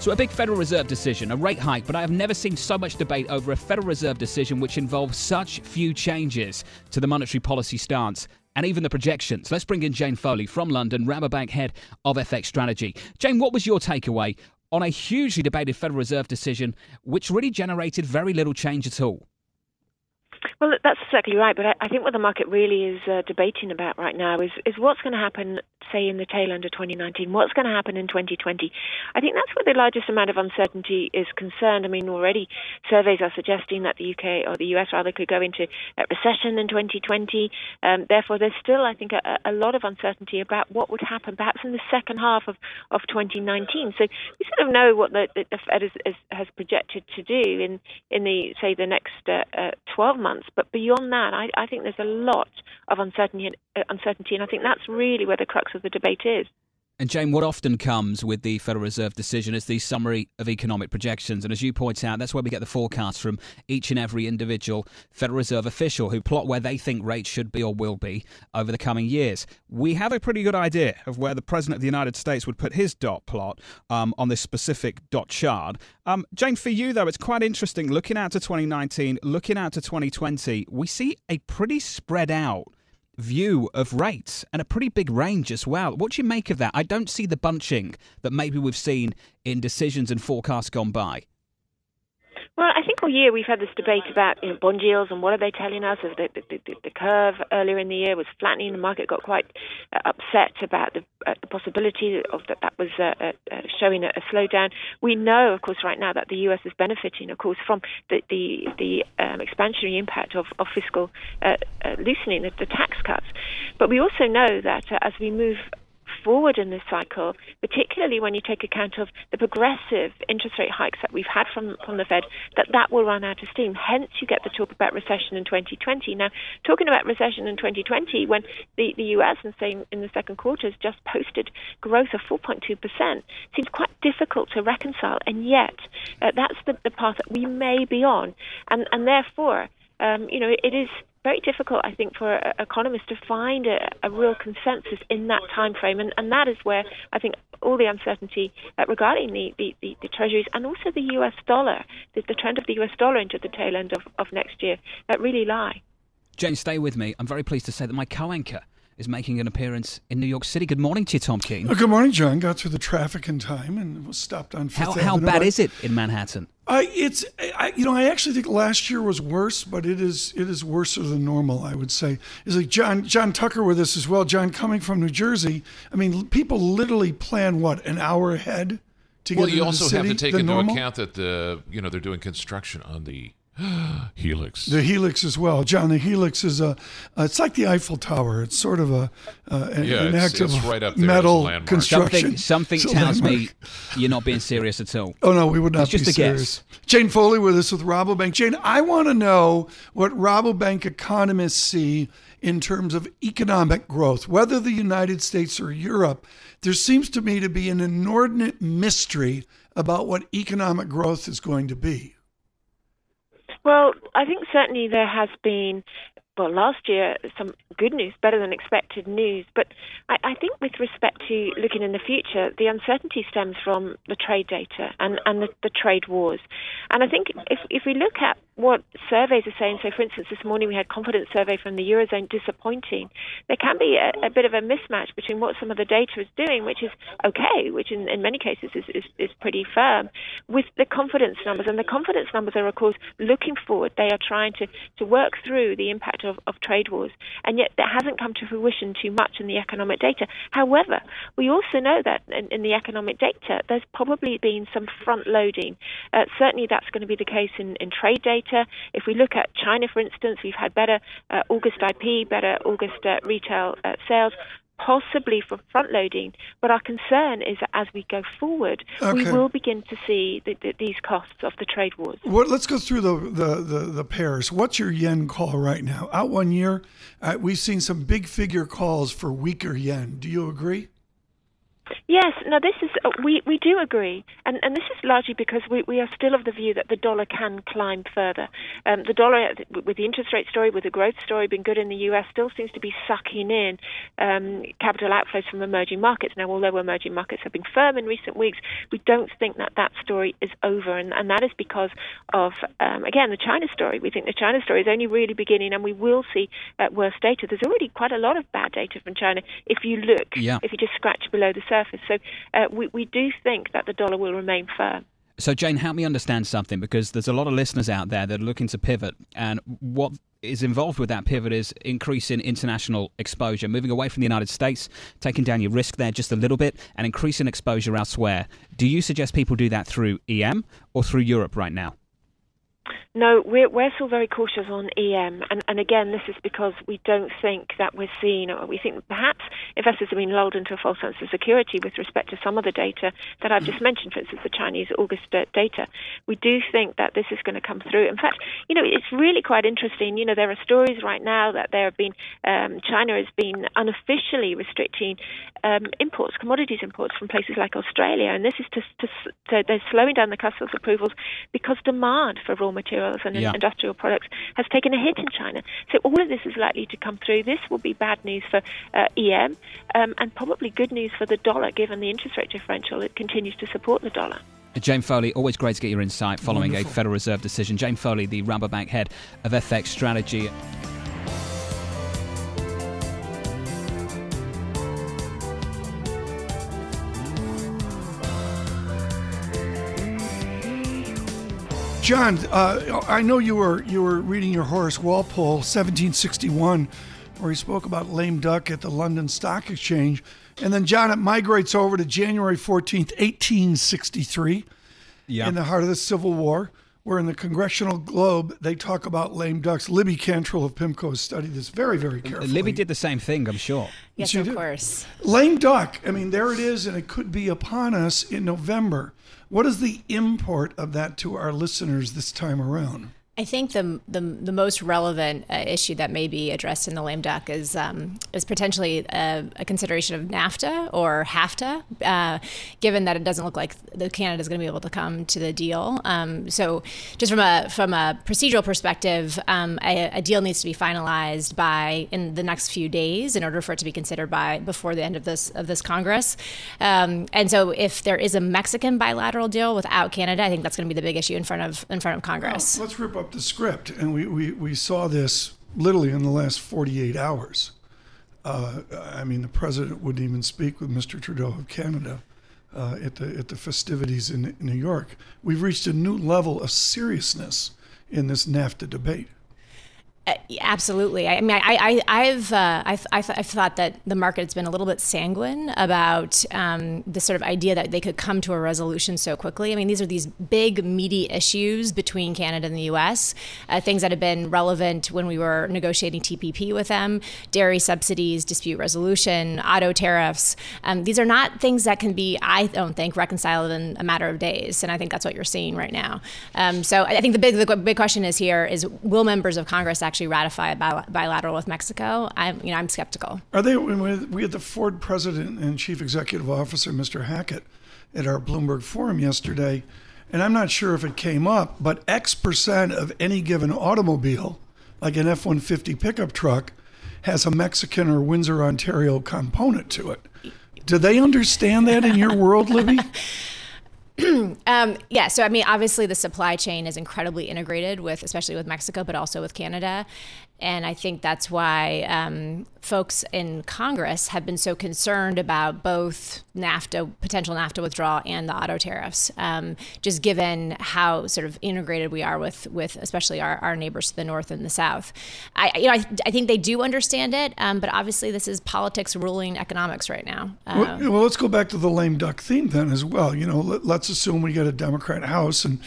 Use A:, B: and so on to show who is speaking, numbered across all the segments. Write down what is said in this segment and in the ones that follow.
A: So, a big Federal Reserve decision, a rate hike, but I have never seen so much debate over a Federal Reserve decision which involves such few changes to the monetary policy stance and even the projections. Let's bring in Jane Foley from London, Rabobank head of FX strategy. Jane, what was your takeaway on a hugely debated Federal Reserve decision which really generated very little change at all?
B: Well, that's exactly right. But I, think what the market really is uh, debating about right now is, is what's going to happen, say, in the tail end of 2019. What's going to happen in 2020? I think that's where the largest amount of uncertainty is concerned. I mean, already surveys are suggesting that the UK or the US rather could go into a recession in 2020. Um, therefore, there's still, I think, a, a, lot of uncertainty about what would happen perhaps in the second half of, of 2019. So we sort of know what the, the, Fed is, is, has projected to do in, in the, say, the next uh, uh, 12 months. But beyond that, I, I think there's a lot of uncertainty, uh, uncertainty, and I think that's really where the crux of the debate is.
A: And Jane, what often comes with the Federal Reserve decision is the summary of economic projections. And as you point out, that's where we get the forecasts from each and every individual Federal Reserve official who plot where they think rates should be or will be over the coming years. We have a pretty good idea of where the President of the United States would put his dot plot um, on this specific dot chart. Um, Jane, for you, though, it's quite interesting looking out to 2019, looking out to 2020, we see a pretty spread out view of rates and a pretty big range as well. What do you make of that? I don't see the bunching that maybe we've seen in decisions and forecasts gone by.
B: Well, I think all year we've had this debate about you know, bond yields and what are they telling us. The, the, the, the curve earlier in the year was flattening. The market got quite uh, upset about the, uh, the possibility of that that was uh, uh, uh showing a, a, slowdown. We know, of course, right now that the U.S. is benefiting, of course, from the the, the um, expansionary impact of, of fiscal uh, loosening, the, the, tax cuts. But we also know that as we move forward in this cycle, particularly when you take account of the progressive interest rate hikes that we've had from, from the Fed, that that will run out of steam. Hence, you get the talk about recession in 2020. Now, talking about recession in 2020, when the, the US, and say in the second quarter, has just posted growth of 4.2%, seems quite difficult to reconcile. And yet, uh, that's the, the path that we may be on. And, and therefore, um, you know, it is very difficult, I think, for economists to find a, a, real consensus in that time frame, and, and that is where I think all the uncertainty uh, regarding the, the, the, the, treasuries and also the U.S. dollar, the, the, trend of the U.S. dollar into the tail end of, of next year, that really lie.
A: Jane, stay with me. I'm very pleased to say that my co-anchor is making an appearance in New York City. Good morning to you, Tom Keene.
C: Uh, good morning, John. Got through the traffic in time and was stopped on Fifth
A: How,
C: Avenue.
A: how bad is it in Manhattan?
C: I, it's I, you know I actually think last year was worse, but it is it is worse than normal. I would say is like John John Tucker with us as well. John coming from New Jersey. I mean, people literally plan what an hour ahead to
D: well,
C: get.
D: Well, you also
C: have
D: to take
C: into
D: normal? account that the you know they're doing construction on the Helix.
C: The Helix as well, John. The Helix is a. Uh, it's like the Eiffel Tower. It's sort of a uh, an,
D: yeah,
C: an
D: it's,
C: active
D: it's right up
C: metal construction.
A: Something, something tells me you're not being serious at all.
C: Oh no, we would not
A: it's just
C: be
A: a
C: serious.
A: Guess.
C: Jane Foley with us with Rabobank. Jane, I want to know what Rabobank economists see in terms of economic growth, whether the United States or Europe. There seems to me to be an inordinate mystery about what economic growth is going to be.
B: Well, I think certainly there has been well, last year, some good news, better than expected news. But I, I, think with respect to looking in the future, the uncertainty stems from the trade data and, and the, the trade wars. And I think if, if we look at what surveys are saying, so for instance, this morning we had confidence survey from the Eurozone disappointing, there can be a, a bit of a mismatch between what some of the data is doing, which is okay, which in, in many cases is, is, is pretty firm, with the confidence numbers. And the confidence numbers are, of course, looking forward. They are trying to, to work through the impact of, of trade wars. And yet that hasn't come to fruition too much in the economic data. However, we also know that in, in the economic data, there's probably been some front loading. Uh, certainly that's going to be the case in, in trade data. If we look at China, for instance, we've had better uh, August IP, better August uh, retail uh, sales possibly from front loading. But our concern is that as we go forward, okay. we will begin to see the, the, these costs of the trade wars.
C: Well, let's go through the, the, the, the, pairs. What's your yen call right now? Out one year, uh, we've seen some big figure calls for weaker yen. Do you agree?
B: Yes, now this is uh, we we do agree, and and this is largely because we we are still of the view that the dollar can climb further. Um, the dollar, with the interest rate story, with the growth story being good in the U.S., still seems to be sucking in um, capital outflows from emerging markets. Now, although emerging markets have been firm in recent weeks, we don't think that that story is over, and and that is because of um, again the China story. We think the China story is only really beginning, and we will see uh, worse data. There's already quite a lot of bad data from China if you look,
A: yeah.
B: if you just scratch below the surface surface. So uh, we, we do think that the dollar will remain firm.
A: So, Jane, help me understand something because there's a lot of listeners out there that are looking to pivot, and what is involved with that pivot is increasing international exposure, moving away from the United States, taking down your risk there just a little bit, and increasing exposure elsewhere. Do you suggest people do that through EM or through Europe right now?
B: No, we're, we're still very cautious on EM. And, and again, this is because we don't think that we're seeing, or we think perhaps investors have been lulled into a false sense of security with respect to some of the data that I've just mentioned, for instance, the Chinese August data. We do think that this is going to come through. In fact, you know, it's really quite interesting. You know, there are stories right now that there have been, um, China has been unofficially restricting um, imports, commodities imports from places like Australia. And this is to, to, to, they're slowing down the customs approvals because demand for raw materials and yeah. industrial products has taken a hit in China. So all of this is likely to come through. This will be bad news for uh, EM um, and probably good news for the dollar, given the interest rate differential. It continues to support the dollar.
A: Jane Foley, always great to get your insight following Wonderful. a Federal Reserve decision. Jane Foley, the Rabobank head of FX strategy.
C: John, uh, I know you were you were reading your Horace Walpole, 1761, where he spoke about lame duck at the London Stock Exchange, and then John it migrates over to January 14th, 1863, yeah. in the heart of the Civil War, where in the Congressional Globe they talk about lame ducks. Libby Cantrill of PIMCO has studied this very very carefully.
A: Libby did the same thing, I'm sure.
E: Yes, of did. course.
C: Lame duck. I mean, there it is, and it could be upon us in November. What is the import of that to our listeners this time around?
E: I think the the, the most relevant uh, issue that may be addressed in the lame duck is um, is potentially a, a, consideration of NAFTA or HAFTA, uh, given that it doesn't look like the Canada is going to be able to come to the deal. Um, so, just from a from a procedural perspective, um, a, a, deal needs to be finalized by in the next few days in order for it to be considered by before the end of this of this Congress. Um, and so, if there is a Mexican bilateral deal without Canada, I think that's going to be the big issue in front of in front of Congress.
C: Well, let's rip up the script, and we, we, we saw this literally in the last 48 hours. Uh, I mean, the president wouldn't even speak with Mr. Trudeau of Canada uh, at the at the festivities in New York. We've reached a new level of seriousness in this NAFTA debate.
E: Uh, absolutely. I mean, I, I, have uh, I've, I've, thought that the market's been a little bit sanguine about um, the sort of idea that they could come to a resolution so quickly. I mean, these are these big, meaty issues between Canada and the U.S., uh, things that have been relevant when we were negotiating TPP with them, dairy subsidies, dispute resolution, auto tariffs. Um, these are not things that can be, I don't think, reconciled in a matter of days. And I think that's what you're seeing right now. Um, so I think the big, the big question is here is will members of Congress actually ratify a bilateral with Mexico, I'm you know I'm skeptical.
C: Are they? We had the Ford president and chief executive officer, Mr. Hackett, at our Bloomberg forum yesterday, and I'm not sure if it came up, but X percent of any given automobile, like an F-150 pickup truck, has a Mexican or Windsor, Ontario component to it. Do they understand that in your world, Libby?
E: um, yeah, so I mean, obviously, the supply chain is incredibly integrated with, especially with Mexico, but also with Canada. And I think that's why um, folks in Congress have been so concerned about both NAFTA, potential NAFTA withdrawal, and the auto tariffs, um, just given how sort of integrated we are with, with especially our, our neighbors to the north and the south. I, you know, I, I think they do understand it, um, but obviously this is politics ruling economics right now.
C: Uh, well, well, let's go back to the lame duck theme then as well. You know, let, let's assume we get a Democrat House and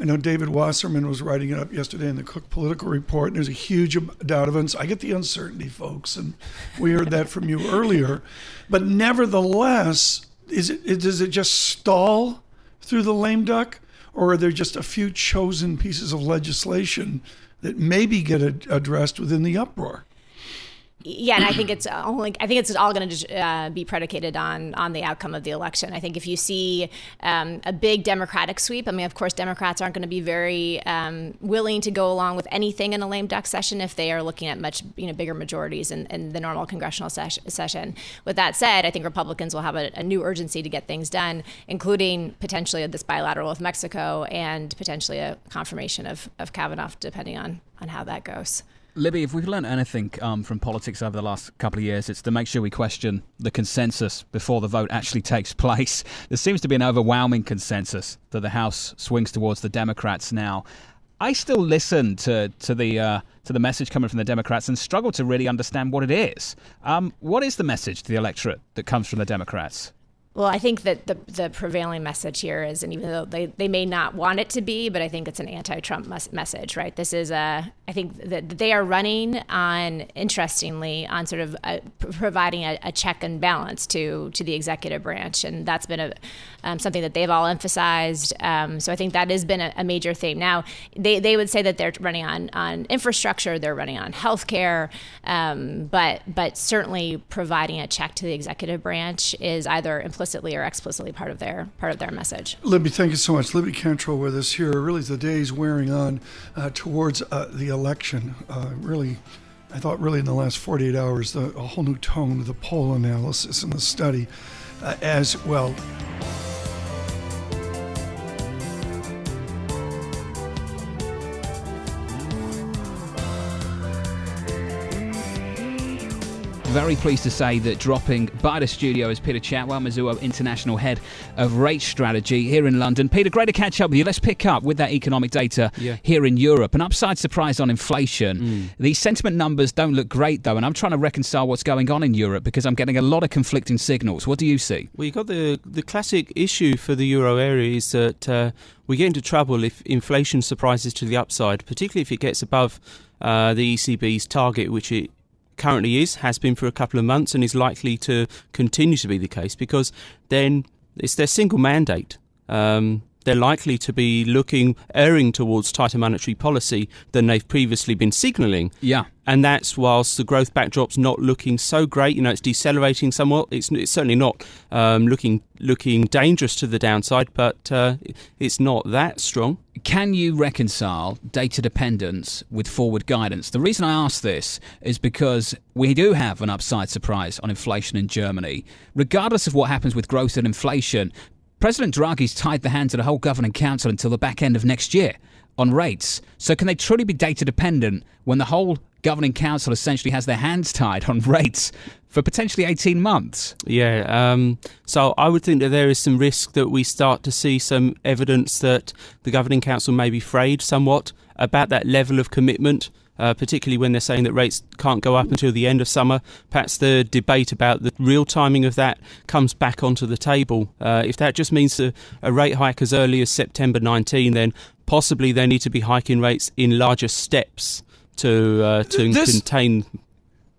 C: I know David Wasserman was writing it up yesterday in the Cook Political Report, and there's a huge doubt of it. I get the uncertainty, folks, and We heard that from you earlier. But nevertheless, is it, does it just stall through the lame duck? Or are there just a few chosen pieces of legislation that maybe get addressed within the uproar?
E: Yeah, and I think it's only I think it's all going to uh, be predicated on on the outcome of the election. I think if you see um, a big Democratic sweep, I mean, of course, Democrats aren't going to be very um, willing to go along with anything in a lame duck session if they are looking at much you know bigger majorities in, in the normal congressional ses- session. With that said, I think Republicans will have a, a new urgency to get things done, including potentially this bilateral with Mexico and potentially a confirmation of of Kavanaugh, depending on on how that goes.
A: Libby, if we've learned anything um, from politics over the last couple of years, it's to make sure we question the consensus before the vote actually takes place. There seems to be an overwhelming consensus that the House swings towards the Democrats now. I still listen to to the uh, to the message coming from the Democrats and struggle to really understand what it is. Um, what is the message to the electorate that comes from the Democrats?
E: Well, I think that the, the prevailing message here is, and even though they, they may not want it to be, but I think it's an anti-Trump mes- message, right? This is a, I think that they are running on, interestingly, on sort of a, providing a, a, check and balance to to the executive branch, and that's been a um, something that they've all emphasized. Um, so I think that has been a, a, major theme. Now, they, they would say that they're running on on infrastructure, they're running on healthcare, um, but but certainly providing a check to the executive branch is either implicitly or explicitly part of their part of their message.
C: Libby, thank you so much. Libby Cantrill with us here. Really, the days wearing on uh, towards uh, the election. Uh, really. I thought really in the last 48 hours, the, a whole new tone of the poll analysis and the study uh, as well.
A: Very pleased to say that dropping by the studio is Peter Chatwell, Mizuho International Head of Rate Strategy here in London. Peter, great to catch up with you. Let's pick up with that economic data yeah. here in Europe. An upside surprise on inflation. Mm. These sentiment numbers don't look great, though, and I'm trying to reconcile what's going on in Europe because I'm getting a lot of conflicting signals. What do you see?
F: Well, you've got the, the classic issue for the euro area is that uh, we get into trouble if inflation surprises to the upside, particularly if it gets above uh, the ECB's target, which it currently is, has been for a couple of months, and is likely to continue to be the case because then it's their single mandate. Um, they're likely to be looking, erring towards tighter monetary policy than they've previously been signalling.
A: Yeah.
F: And that's whilst the growth backdrop's not looking so great. You know, it's decelerating somewhat. It's, it's certainly not um, looking looking dangerous to the downside, but uh, it's not that strong.
A: Can you reconcile data dependence with forward guidance? The reason I ask this is because we do have an upside surprise on inflation in Germany. Regardless of what happens with growth and inflation, President Draghi's tied the hands of the whole governing council until the back end of next year on rates. So can they truly be data dependent when the whole governing council essentially has their hands tied on rates for potentially 18 months?
F: Yeah, um, so I would think that there is some risk that we start to see some evidence that the governing council may be frayed somewhat about that level of commitment uh, particularly when they're saying that rates can't go up until the end of summer. Perhaps the debate about the real timing of that comes back onto the table. Uh, if that just means a, a rate hike as early as September 19, then possibly they need to be hiking rates in larger steps to uh, to this, contain.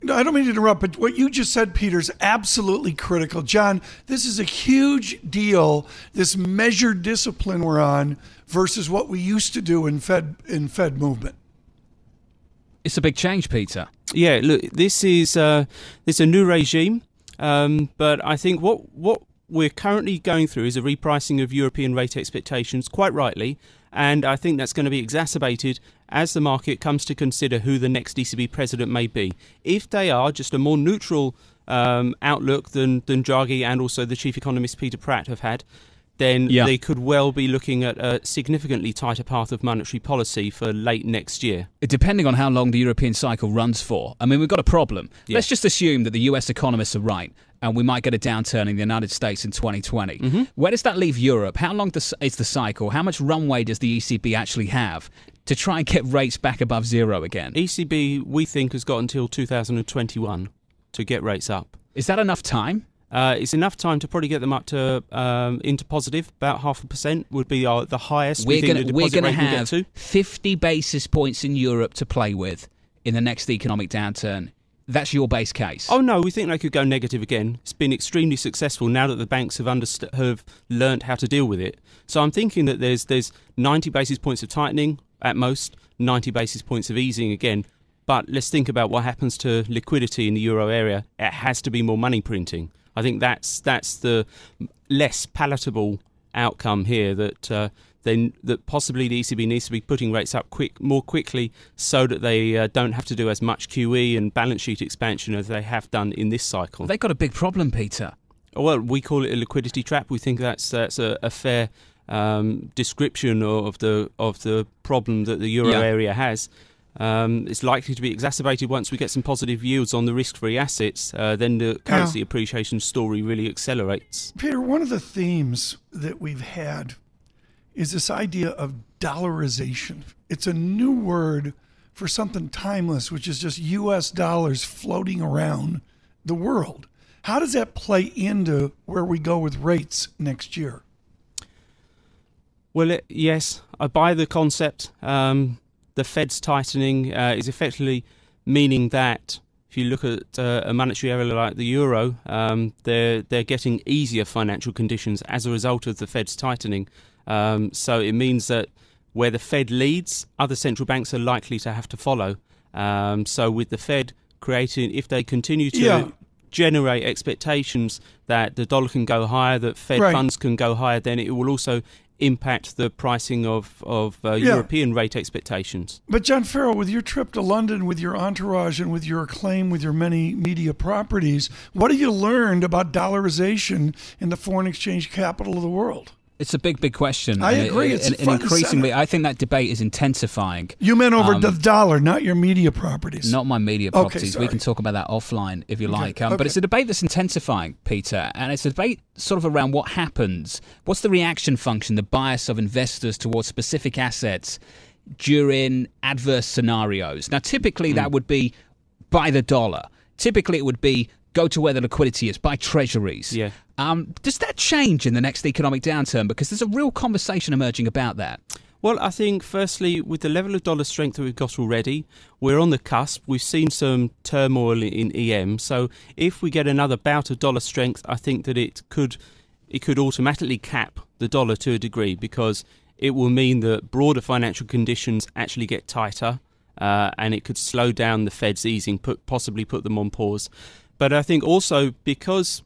C: No, I don't mean to interrupt, but what you just said, Peter, is absolutely critical. John, this is a huge deal. This measured discipline we're on versus what we used to do in Fed in Fed movement.
A: It's a big change, Peter.
F: Yeah, look, this is uh, this is a new regime, um, but I think what what we're currently going through is a repricing of European rate expectations, quite rightly, and I think that's going to be exacerbated as the market comes to consider who the next ECB president may be. If they are just a more neutral um, outlook than than Draghi and also the chief economist Peter Praet have had, then yeah. they could well be looking at a significantly tighter path of monetary policy for late next year.
A: Depending on how long the European cycle runs for. I mean, we've got a problem. Yeah. Let's just assume that the US economists are right and we might get a downturn in the United States in 2020. Mm-hmm. Where does that leave Europe? How long is the cycle? How much runway does the ECB actually have to try and get rates back above zero again?
F: ECB, we think, has got until 2021 to get rates up.
A: Is that enough time?
F: Uh, it's enough time to probably get them up to um, into positive. About half a percent would be our, the highest
A: we're
F: we
A: going to have 50 basis points in Europe to play with in the next economic downturn. That's your base case.
F: Oh no, we think they could go negative again. It's been extremely successful now that the banks have underst- have learned how to deal with it. So I'm thinking that there's there's 90 basis points of tightening at most, 90 basis points of easing again. But let's think about what happens to liquidity in the euro area. It has to be more money printing. I think that's that's the less palatable outcome here. That uh, then that possibly the ECB needs to be putting rates up quick more quickly so that they uh, don't have to do as much QE and balance sheet expansion as they have done in this cycle.
A: They've got a big problem, Peter.
F: Well, we call it a liquidity trap. We think that's that's a, a fair um, description of the of the problem that the euro
A: Yeah.
F: area has. Um, it's likely to be exacerbated once we get some positive yields on the risk-free assets. Uh, then the currency appreciation story really accelerates.
C: Peter, one of the themes that we've had is this idea of dollarization. It's a new word for something timeless, which is just US dollars floating around the world. How does that play into where we go with rates next year?
F: Well, it, yes, I buy the concept. Um, the Fed's tightening uh, is effectively meaning that if you look at uh, a monetary area like the euro, um, they're they're getting easier financial conditions as a result of the Fed's tightening. Um, so it means that where the Fed leads, other central banks are likely to have to follow. Um, so with the Fed creating, if they continue to
C: Yeah.
F: generate expectations that the dollar can go higher, that Fed
C: Right.
F: funds can go higher, then it will also impact the pricing of of uh,
C: Yeah.
F: European rate expectations.
C: But John Ferro, with your trip to London, with your entourage, and with your acclaim with your many media properties, what have you learned about dollarization in the foreign exchange capital of the world?
A: It's a big, big question.
C: I
A: and it-
C: agree. It's
A: and, and increasingly,
C: center.
A: I think that debate is intensifying.
C: You meant over
A: Um,
C: the dollar, not your media properties.
A: Not my media properties.
C: sorry.
A: we can talk about that offline if you
C: Okay,
A: like. Um,
C: okay.
A: But it's a debate that's intensifying, Peter, and it's a debate sort of around what happens. What's the reaction function, the bias of investors towards specific assets during adverse scenarios? Now, typically
C: Hmm.
A: that would be by the dollar. Typically, it would be go to where the liquidity is, buy treasuries.
F: Yeah.
A: Um, does that change in the next economic downturn? Because there's a real conversation emerging about that.
F: Well, I think firstly, with the level of dollar strength that we've got already, we're on the cusp. We've seen some turmoil in EM, so if we get another bout of dollar strength, I think that it could it could automatically cap the dollar to a degree because it will mean that broader financial conditions actually get tighter, uh, and it could slow down the Fed's easing, put possibly put them on pause. But I think also because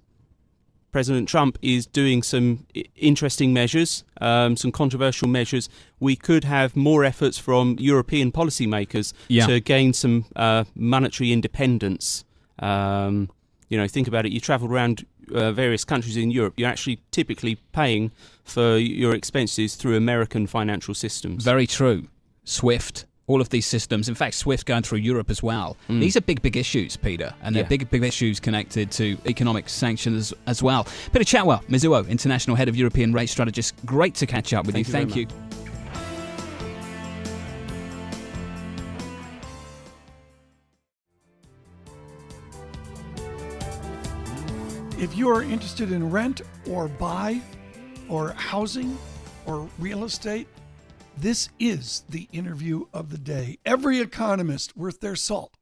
F: President Trump is doing some interesting measures, um, some controversial measures. We could have more efforts from European policymakers
A: Yeah.
F: to gain some uh, monetary independence. Um, you know, think about it. You travel around uh, various countries in Europe. You're actually typically paying for your expenses through American financial systems.
A: Very true. Swift, all of these systems. In fact, Swift going through Europe as well. Hmm. These are big, big issues, Peter, and they're
F: Yeah.
A: big, big issues connected to economic sanctions as well. Peter Chatwell, Mizuho, International Head of European Rate Strategist. Great to catch up with
F: Thank
A: you.
F: you very
A: Thank you.
C: If you are interested in rent or buy or housing or real estate, this is the interview of the day. Every economist worth their salt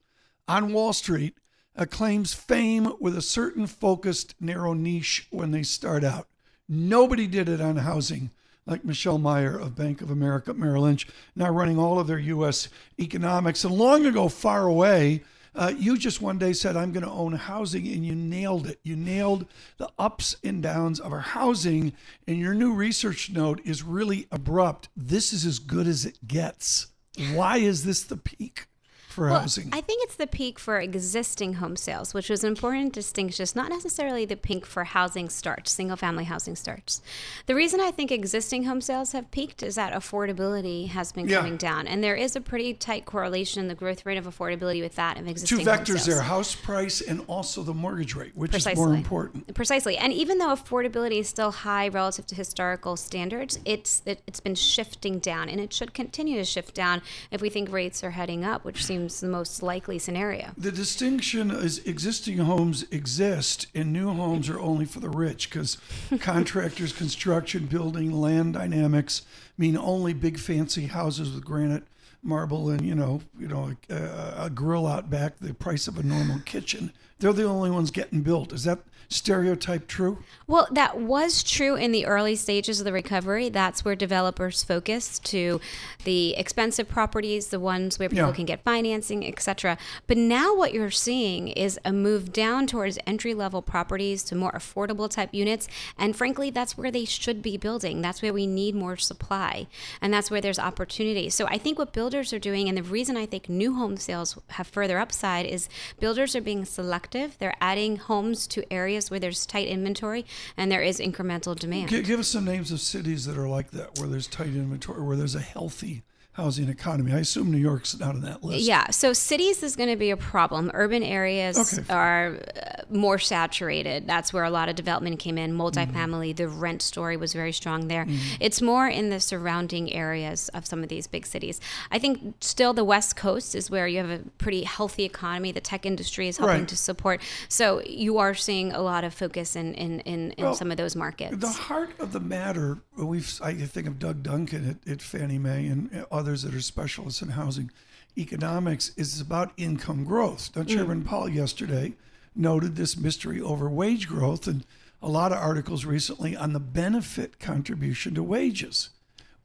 C: on Wall Street acclaims fame with a certain focused, narrow niche when they start out. Nobody did it on housing like Michelle Meyer of Bank of America Merrill Lynch, now running all of their U.S. economics. And long ago, far away, uh, you just one day said, I'm going to own housing, and you nailed it. You nailed the ups and downs of our housing. And your new research note is really abrupt. This is as good as it gets. Why is this the peak for
G: Well,
C: housing?
G: I think it's the peak for existing home sales, which was an important distinction. It's not necessarily the peak for housing starts, single family housing starts. The reason I think existing home sales have peaked is that affordability has been
C: Yeah.
G: coming down. And there is a pretty tight correlation in the growth rate of affordability with that of
C: Two
G: existing home
C: vectors there house price and also the mortgage rate, which is more important.
G: Precisely, and even though affordability is still high relative to historical standards, it's it, it's been shifting down, and it should continue to shift down if we think rates are heading up, which seems the most likely scenario.
C: The distinction is existing homes exist and new homes are only for the rich because contractors, construction, building, land dynamics mean only big fancy houses with granite marble and you know, you know, a, uh, a grill out back, the price of a normal kitchen. They're the only ones getting built. Is that stereotype true?
G: Well, that was true in the early stages of the recovery. That's where developers focused to the expensive properties, the ones where people
C: Yeah.
G: can get financing, etc. But now what you're seeing is a move down towards entry level properties to more affordable type units. And frankly, that's where they should be building. That's where we need more supply. And that's where there's opportunity. So I think what builders are doing, and the reason I think new home sales have further upside is builders are being selective. They're adding homes to areas where there's tight inventory and there is incremental demand.
C: Gi- give us some names of cities that are like that, where there's tight inventory, where there's a healthy housing economy. I assume New York's not on that list.
G: Yeah, so cities is going to be a problem. Urban areas
C: Okay.
G: are uh, more saturated. That's where a lot of development came in. Multifamily,
C: Mm-hmm.
G: the rent story was very strong there. It's more in the surrounding areas of some of these big cities. I think still the West Coast is where you have a pretty healthy economy. The tech industry is helping
C: Right.
G: to support. So you are seeing a lot of focus in in, in, in
C: Well,
G: some of those markets.
C: The heart of the matter, we've I think of Doug Duncan at, at Fannie Mae and others that are specialists in housing economics, is about income growth. Now, hmm. Chairman Powell yesterday noted this mystery over wage growth and a lot of articles recently on the benefit contribution to wages.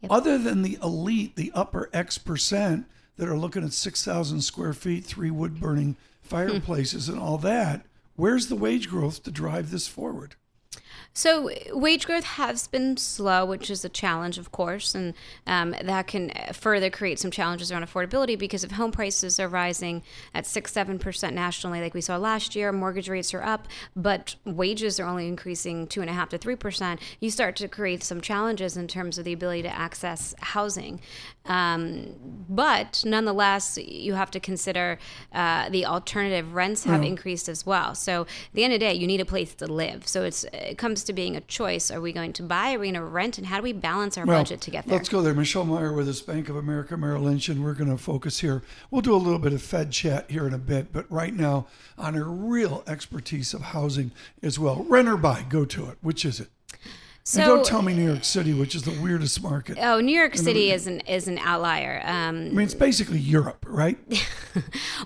C: Other than the elite, the upper X percent that are looking at 6,000 square feet, three wood burning hmm. fireplaces, and all that, where's the wage growth to drive this forward?
G: So wage growth has been slow, which is a challenge, of course, and um, that can further create some challenges around affordability because if home prices are rising at six, seven percent nationally, like we saw last year, mortgage rates are up, but wages are only increasing two and a half to three percent. You start to create some challenges in terms of the ability to access housing. Um, but nonetheless, you have to consider uh, the alternative rents have increased as well. So at the end of the day, you need a place to live. So it's it comes to being a choice: Are we going to buy? Are we going to rent? And how do we balance our budget to get there?
C: Let's go there. Michelle Meyer with us, Bank of America Merrill Lynch, and we're going to focus here. We'll do a little bit of Fed chat here in a bit, but right now on her real expertise of housing as well. Rent or buy, go to it. Which is it?
G: So,
C: and don't tell me New York City, which is the weirdest market.
G: Oh, New York City is an is an outlier. Um,
C: I mean, it's basically Europe, right?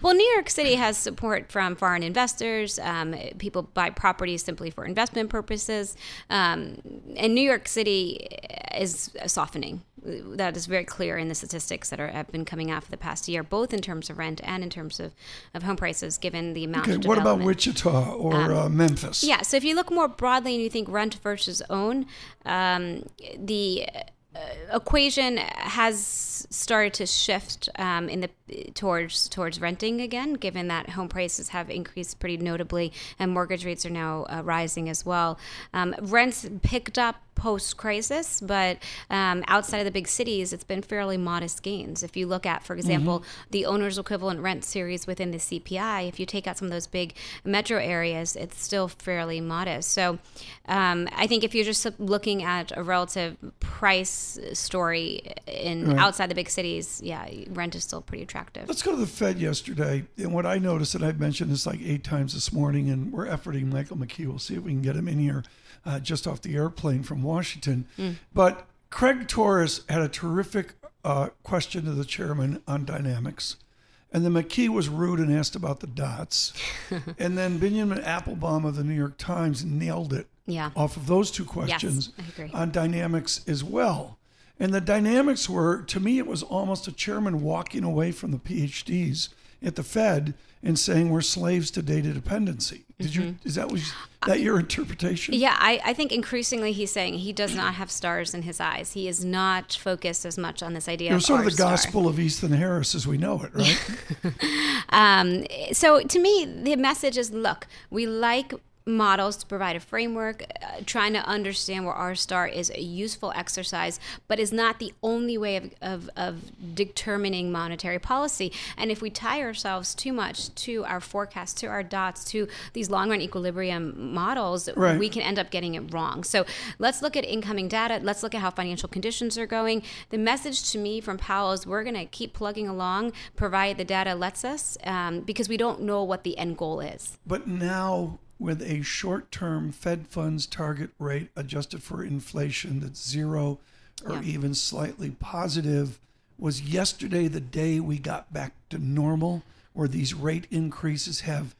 G: Well, New York City has support from foreign investors. Um, people buy properties simply for investment purposes. Um, and New York City is softening. That is very clear in the statistics that are, have been coming out for the past year, both in terms of rent and in terms of, of home prices, given the amount
C: Okay,
G: of
C: what about. Wichita or uh, Memphis?
G: Yeah, so if you look more broadly and you think rent versus own, um, the uh, equation has started to shift um, in the towards towards renting again, given that home prices have increased pretty notably and mortgage rates are now uh, rising as well. Um, rents picked up post crisis, but um, outside of the big cities, it's been fairly modest gains. If you look at, for example, the owner's equivalent rent series within the CPI, if you take out some of those big metro areas, it's still fairly modest. So um, I think if you're just looking at a relative price story in outside the big cities, yeah, rent is still pretty attractive.
C: Let's go to the Fed yesterday. And what I noticed, and I've mentioned this like eight times this morning, and we're efforting Michael McKee. We'll see if we can get him in here uh, just off the airplane from Washington. But Craig Torres had a terrific uh, question to the chairman on dynamics. And then McKee was rude and asked about the dots. and then Benjamin Appelbaum of the New York Times nailed it
G: Yeah.
C: off of those two questions
G: agree.
C: on dynamics as well. And the dynamics were, to me, it was almost a chairman walking away from the PhDs at the Fed and saying we're slaves to data dependency. Did you? Is that was that your interpretation?
G: Mm-hmm. Yeah, I, I think increasingly he's saying he does not have stars in his eyes. He is not focused as much on this idea
C: It
G: of
C: was sort of the
G: star.
C: gospel of Ethan Harris as we know it, right?
G: Um, so to me, the message is: look, we like models to provide a framework. Uh, trying to understand where R star is a useful exercise, but is not the only way of, of, of determining monetary policy. And if we tie ourselves too much to our forecasts, to our dots, to these long run equilibrium models,
C: Right.
G: we can end up getting it wrong. So let's look at incoming data. Let's look at how financial conditions are going. The message to me from Powell is we're going to keep plugging along, provided the data lets us, um, because we don't know what the end goal is.
C: But now, with a short term Fed funds target rate adjusted for inflation that's zero or
G: Yeah.
C: even slightly positive, Was yesterday the day we got back to normal, where these rate increases have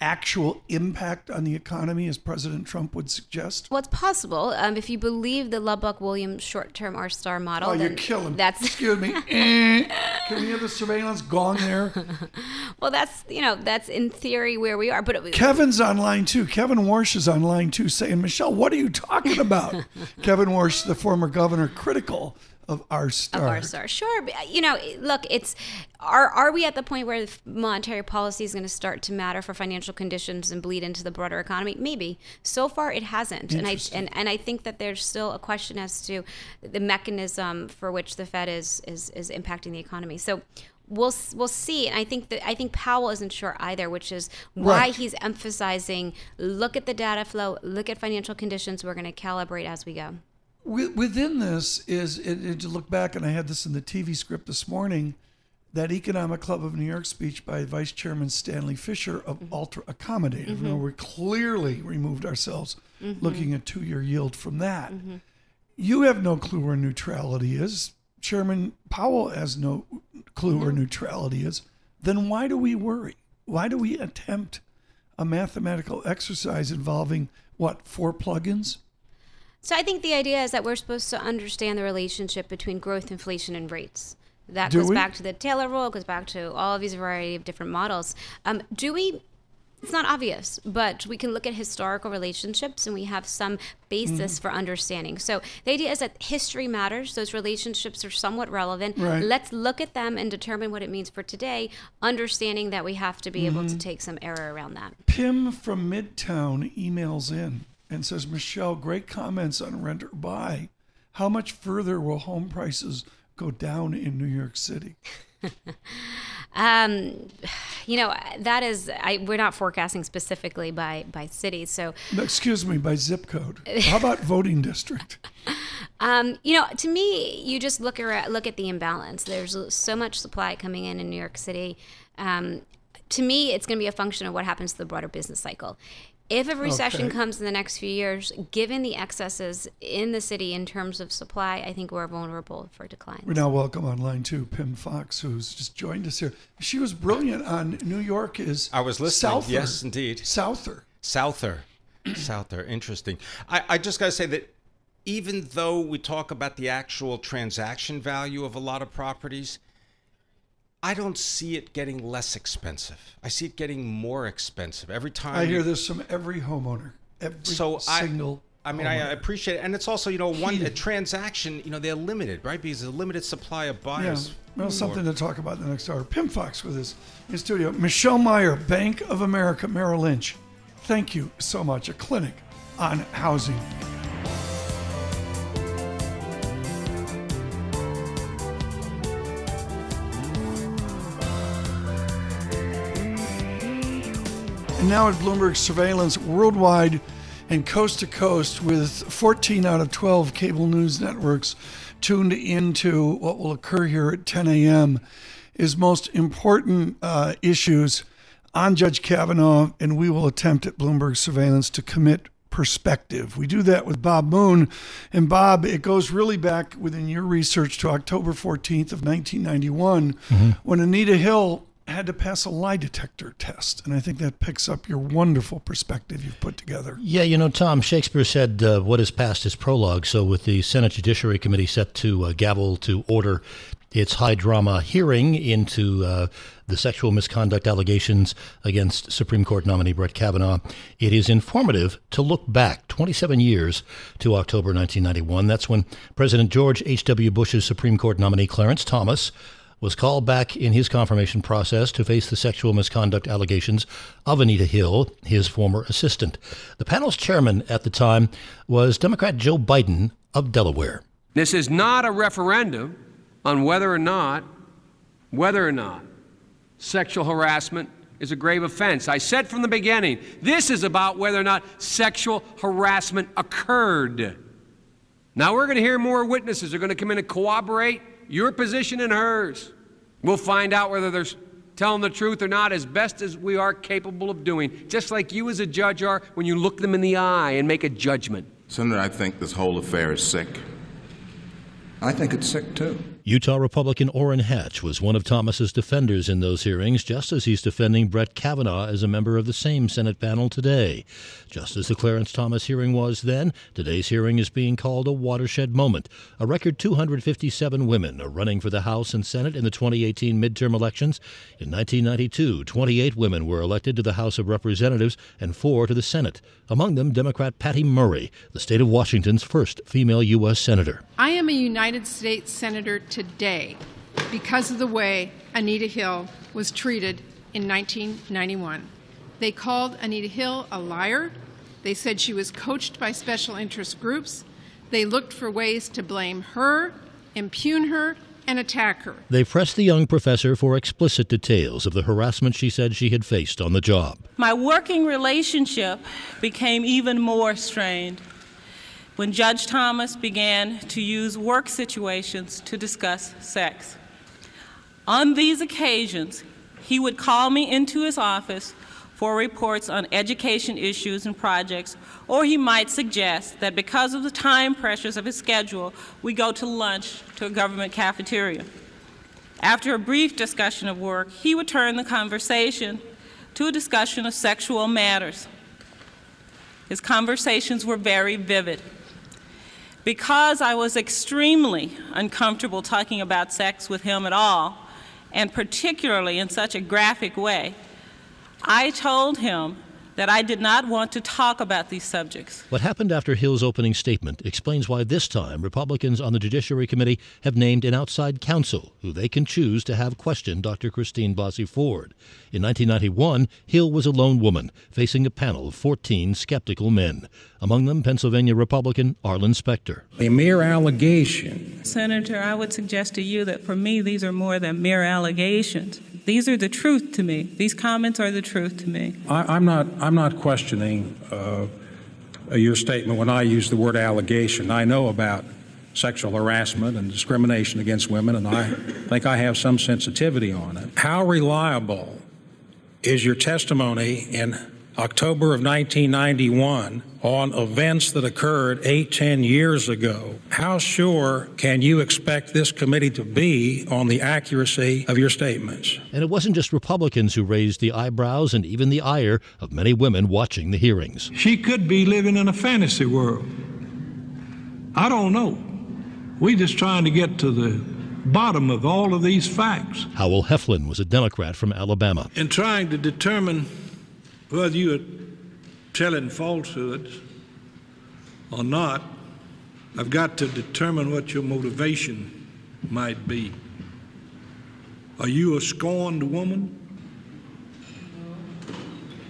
C: actual impact on the economy, as President Trump would suggest?
G: Well, it's possible. Um, if you believe the Laubach Williams short term R star model,
C: Oh, you're killing.
G: That's
C: Excuse me. Eh. Can we have the surveillance gone there?
G: well, that's you know that's in theory where we are. But it,
C: Kevin's online too. Kevin Warsh is online too, saying, Michelle, what are you talking about? Kevin Warsh, the former governor, critical of R star.
G: of R star, sure. But, you know, look, it's are are we at the point where monetary policy is going to start to matter for financial conditions and bleed into the broader economy? Maybe. So far, it hasn't, and I and, and I think that there's still a question as to the mechanism for which the Fed is is is impacting the economy. So we'll we'll see. And I think that I think Powell isn't sure either, which is why
C: Right.
G: he's emphasizing look at the data flow, look at financial conditions. We're going to calibrate as we go.
C: Within this is, to look back, and I had this in the TV script this morning, that Economic Club of New York speech by Vice Chairman Stanley Fischer of mm-hmm. ultra accommodative. Mm-hmm. Now, we clearly removed ourselves mm-hmm. looking at two year yield from that. You have no clue where neutrality is. Chairman Powell has no clue where neutrality is. Then why do we worry? Why do we attempt a mathematical exercise involving what, four plugins?
G: So I think the idea is that we're supposed to understand the relationship between growth, inflation, and rates. That
C: Do
G: goes
C: we?
G: back to the Taylor rule, goes back to all of these variety of different models. Um, do we? It's not obvious, but we can look at historical relationships and we have some basis
C: Mm-hmm.
G: for understanding. So the idea is that history matters. Those relationships are somewhat relevant.
C: Right.
G: Let's look at them and determine what it means for today, understanding that we have to be able
C: Mm-hmm.
G: to take some error around that.
C: Pim from Midtown emails in and says, Michelle, great comments on rent or buy. How much further will home prices go down in New York City?
G: Um, you know, that is, I, we're not forecasting specifically by, by cities. So,
C: excuse me, by zip code. How about voting district?
G: um, you know, to me, you just look at, look at the imbalance. There's so much supply coming in in New York City. Um, to me, it's going to be a function of what happens to the broader business cycle. If a recession
C: Okay.
G: comes in the next few years, given the excesses in the city in terms of supply, I think we're vulnerable for decline.
C: We're now welcome on line two Pim Fox, who's just joined us here. She was brilliant on New York is
H: I was listening.
C: Souther.
H: Yes, indeed.
C: Souther.
H: Souther. Souther. Interesting. I, I just got to say that even though we talk about the actual transaction value of a lot of properties, I don't see it getting less expensive. I see it getting more expensive every time.
C: I hear this from every homeowner. Every
H: So I,
C: single
H: I mean, I appreciate it, and it's also you know one a transaction. You know, they're limited, right? Because there's a limited supply of buyers.
C: Yeah, well, something to talk about in the next hour. Pim Fox with us in studio. Michelle Meyer, Bank of America Merrill Lynch. Thank you so much. A clinic on housing. And now at Bloomberg Surveillance worldwide and coast to coast with 14 out of 12 cable news networks tuned into what will occur here at 10 a.m. is most important uh, issues on Judge Kavanaugh, and we will attempt at Bloomberg Surveillance to commit perspective. We do that with Bob Moon. And Bob, it goes really back within your research to October 14th of 1991 when Anita Hill had to pass a lie detector test. And I think that picks up your wonderful perspective you've put together.
I: Yeah, you know, Tom, Shakespeare said uh, what is past is prologue. So, with the Senate Judiciary Committee set to uh, gavel to order its high drama hearing into uh, the sexual misconduct allegations against Supreme Court nominee Brett Kavanaugh, it is informative to look back 27 years to October 1991. That's when President George H.W. Bush's Supreme Court nominee Clarence Thomas was called back in his confirmation process to face the sexual misconduct allegations of Anita Hill, his former assistant. The panel's chairman at the time was Democrat Joe Biden of Delaware.
J: This is not a referendum on whether or not, whether or not sexual harassment is a grave offense. I said from the beginning, this is about whether or not sexual harassment occurred. Now we're going to hear more witnesses. They're going to come in and corroborate your position and hers. We'll find out whether they're telling the truth or not as best as we are capable of doing, just like you as a judge are when you look them in the eye and make a judgment.
K: Senator, I think this whole affair is sick.
L: I think it's sick too.
I: Utah Republican Orrin Hatch was one of Thomas's defenders in those hearings, just as he's defending Brett Kavanaugh as a member of the same Senate panel today. Just as the Clarence Thomas hearing was then, today's hearing is being called a watershed moment. A record 257 women are running for the House and Senate in the 2018 midterm elections. In 1992, 28 women were elected to the House of Representatives and four to the Senate. Among them, Democrat Patty Murray, the state of Washington's first female U.S. Senator.
K: I am a United States Senator today because of the way Anita Hill was treated in 1991. They called Anita Hill a liar. They said she was coached by special interest groups. They looked for ways to blame her, impugn her, and attack her.
I: They pressed the young professor for explicit details of the harassment she said she had faced on the job.
L: My working relationship became even more strained when Judge Thomas began to use work situations to discuss sex. On these occasions, he would call me into his office for reports on education issues and projects, or he might suggest that because of the time pressures of his schedule, we go to lunch to a government cafeteria. After a brief discussion of work, he would turn the conversation to a discussion of sexual matters. His conversations were very vivid. Because I was extremely uncomfortable talking about sex with him at all, and particularly in such a graphic way, I told him that I did not want to talk about these subjects.
I: What happened after Hill's opening statement explains why this time Republicans on the Judiciary Committee have named an outside counsel who they can choose to have question Dr. Christine Blasey Ford. In 1991, Hill was a lone woman facing a panel of 14 skeptical men, among them Pennsylvania Republican Arlen Specter.
M: A mere allegation.
L: Senator, I would suggest to you that for me, these are more than mere allegations. These are the truth to me. These comments are the truth to me.
M: I, am not. I'm not questioning uh, your statement when I use the word allegation. I know about sexual harassment and discrimination against women, and I think I have some sensitivity on it. How reliable is your testimony in October of 1991 on events that occurred eight, ten years ago, how sure can you expect this committee to be on the accuracy of your statements?
I: And it wasn't just Republicans who raised the eyebrows and even the ire of many women watching the hearings.
C: She could be living in a fantasy world. I don't know. We're just trying to get to the bottom of all of these facts.
I: Howell Heflin was a Democrat from Alabama.
C: In trying to determine whether you are telling falsehoods or not, I've got to determine what your motivation might be. Are you a scorned woman?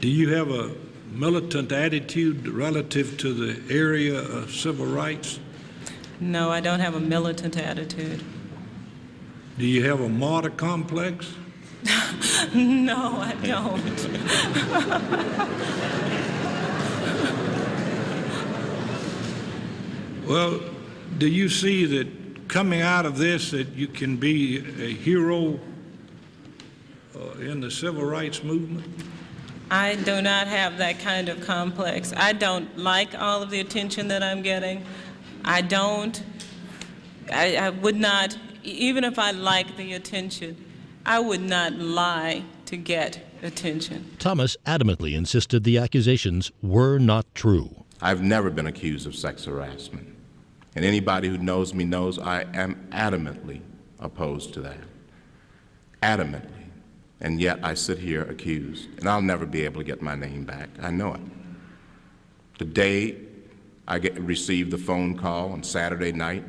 C: Do you have a militant attitude relative to the area of civil rights?
L: No, I don't have a militant attitude.
C: Do you have a martyr complex?
L: no, I don't.
C: well, do you see that coming out of this that you can be a hero uh, in the civil rights movement?
L: I do not have that kind of complex. I don't like all of the attention that I'm getting. I don't, I, I would not, even if I like the attention, I would not lie to get attention.
I: Thomas adamantly insisted the accusations were not true.
N: I've never been accused of sex harassment. And anybody who knows me knows I am adamantly opposed to that. Adamantly. And yet I sit here accused. And I'll never be able to get my name back. I know it. The day I get, received the phone call on Saturday night,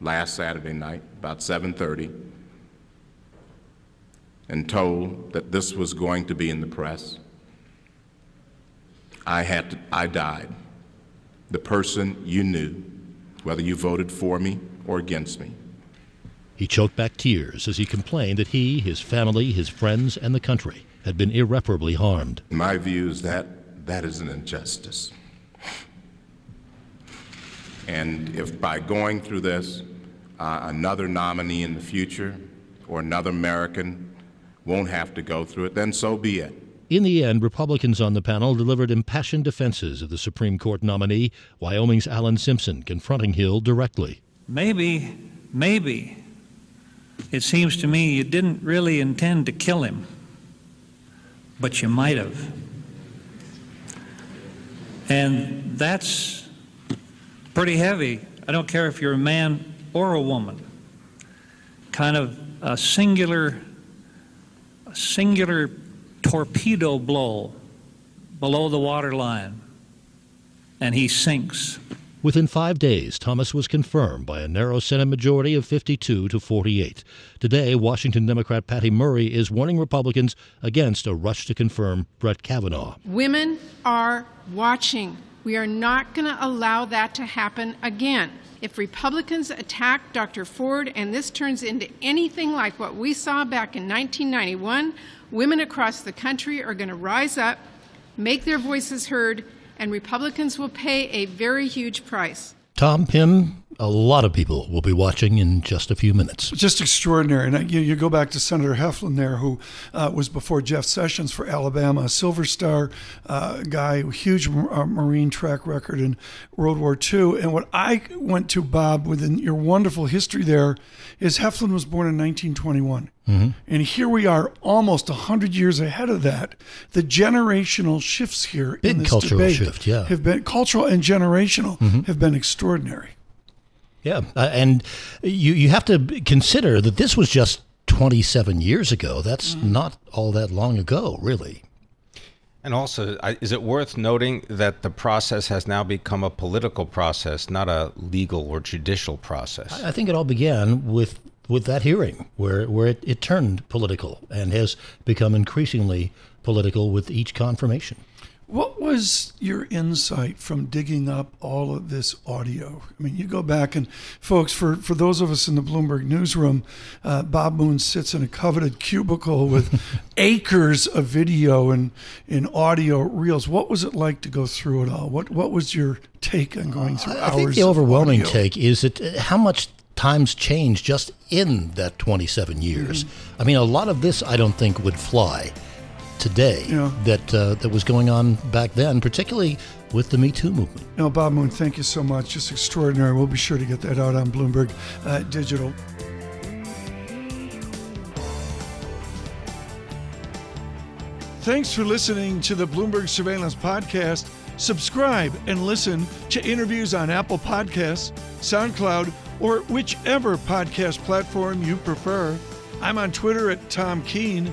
N: last Saturday night, about 7:30, and told that this was going to be in the press, I had to, I died. The person you knew, whether you voted for me or against me.
I: He choked back tears as he complained that he, his family, his friends, and the country had been irreparably harmed.
N: My view is that that is an injustice. And if by going through this, uh, another nominee in the future or another American won't have to go through it, then so be it.
I: In the end, Republicans on the panel delivered impassioned defenses of the Supreme Court nominee, Wyoming's Alan Simpson, confronting Hill directly.
O: Maybe, maybe it seems to me you didn't really intend to kill him, but you might have. And that's pretty heavy. I don't care if you're a man or a woman. Kind of a singular, a singular torpedo blow below the waterline, and he sinks.
I: Within five days, Thomas was confirmed by a narrow Senate majority of 52 to 48. Today, Washington Democrat Patty Murray is warning Republicans against a rush to confirm Brett Kavanaugh.
K: Women are watching. We are not going to allow that to happen again. If Republicans attack Dr. Ford and this turns into anything like what we saw back in 1991, women across the country are going to rise up, make their voices heard, and Republicans will pay a very huge price.
I: Tom Pym, a lot of people will be watching in just a few minutes.
C: Just extraordinary. And you, you go back to Senator Heflin there, who uh, was before Jeff Sessions for Alabama, a Silver Star uh, guy, huge uh, Marine track record in World War II. And what I went to, Bob, within your wonderful history there, is Heflin was born in 1921. Mm-hmm. And here we are almost 100 years ahead of that. The generational shifts here
I: Big
C: in this
I: cultural
C: debate
I: shift, yeah.
C: have been cultural and generational
I: Mm-hmm.
C: have been extraordinary.
I: Yeah, uh, and you you have to consider that this was just 27 years ago. That's not all that long ago, really.
H: And also, is it worth noting that the process has now become a political process, not a legal or judicial process?
I: I think it all began with with that hearing, where where it, it turned political and has become increasingly political with each confirmation.
C: What was your insight from digging up all of this audio? I mean, you go back and, folks, for, for those of us in the Bloomberg newsroom, uh, Bob Moon sits in a coveted cubicle with acres of video and, and audio reels. What was it like to go through it all? What what was your take on going through
I: I
C: hours?
I: think the overwhelming
C: audio?
I: take is that uh, how much times changed just in that 27 years. I mean, a lot of this I don't think would fly today
C: Yeah.
I: that uh, that was going on back then, particularly with the Me Too movement.
C: No, Bob Moon, thank you so much. Just extraordinary. We'll be sure to get that out on Bloomberg uh, Digital. Thanks for listening to the Bloomberg Surveillance Podcast. Subscribe and listen to interviews on Apple Podcasts, SoundCloud, or whichever podcast platform you prefer. I'm on Twitter at Tom Keene.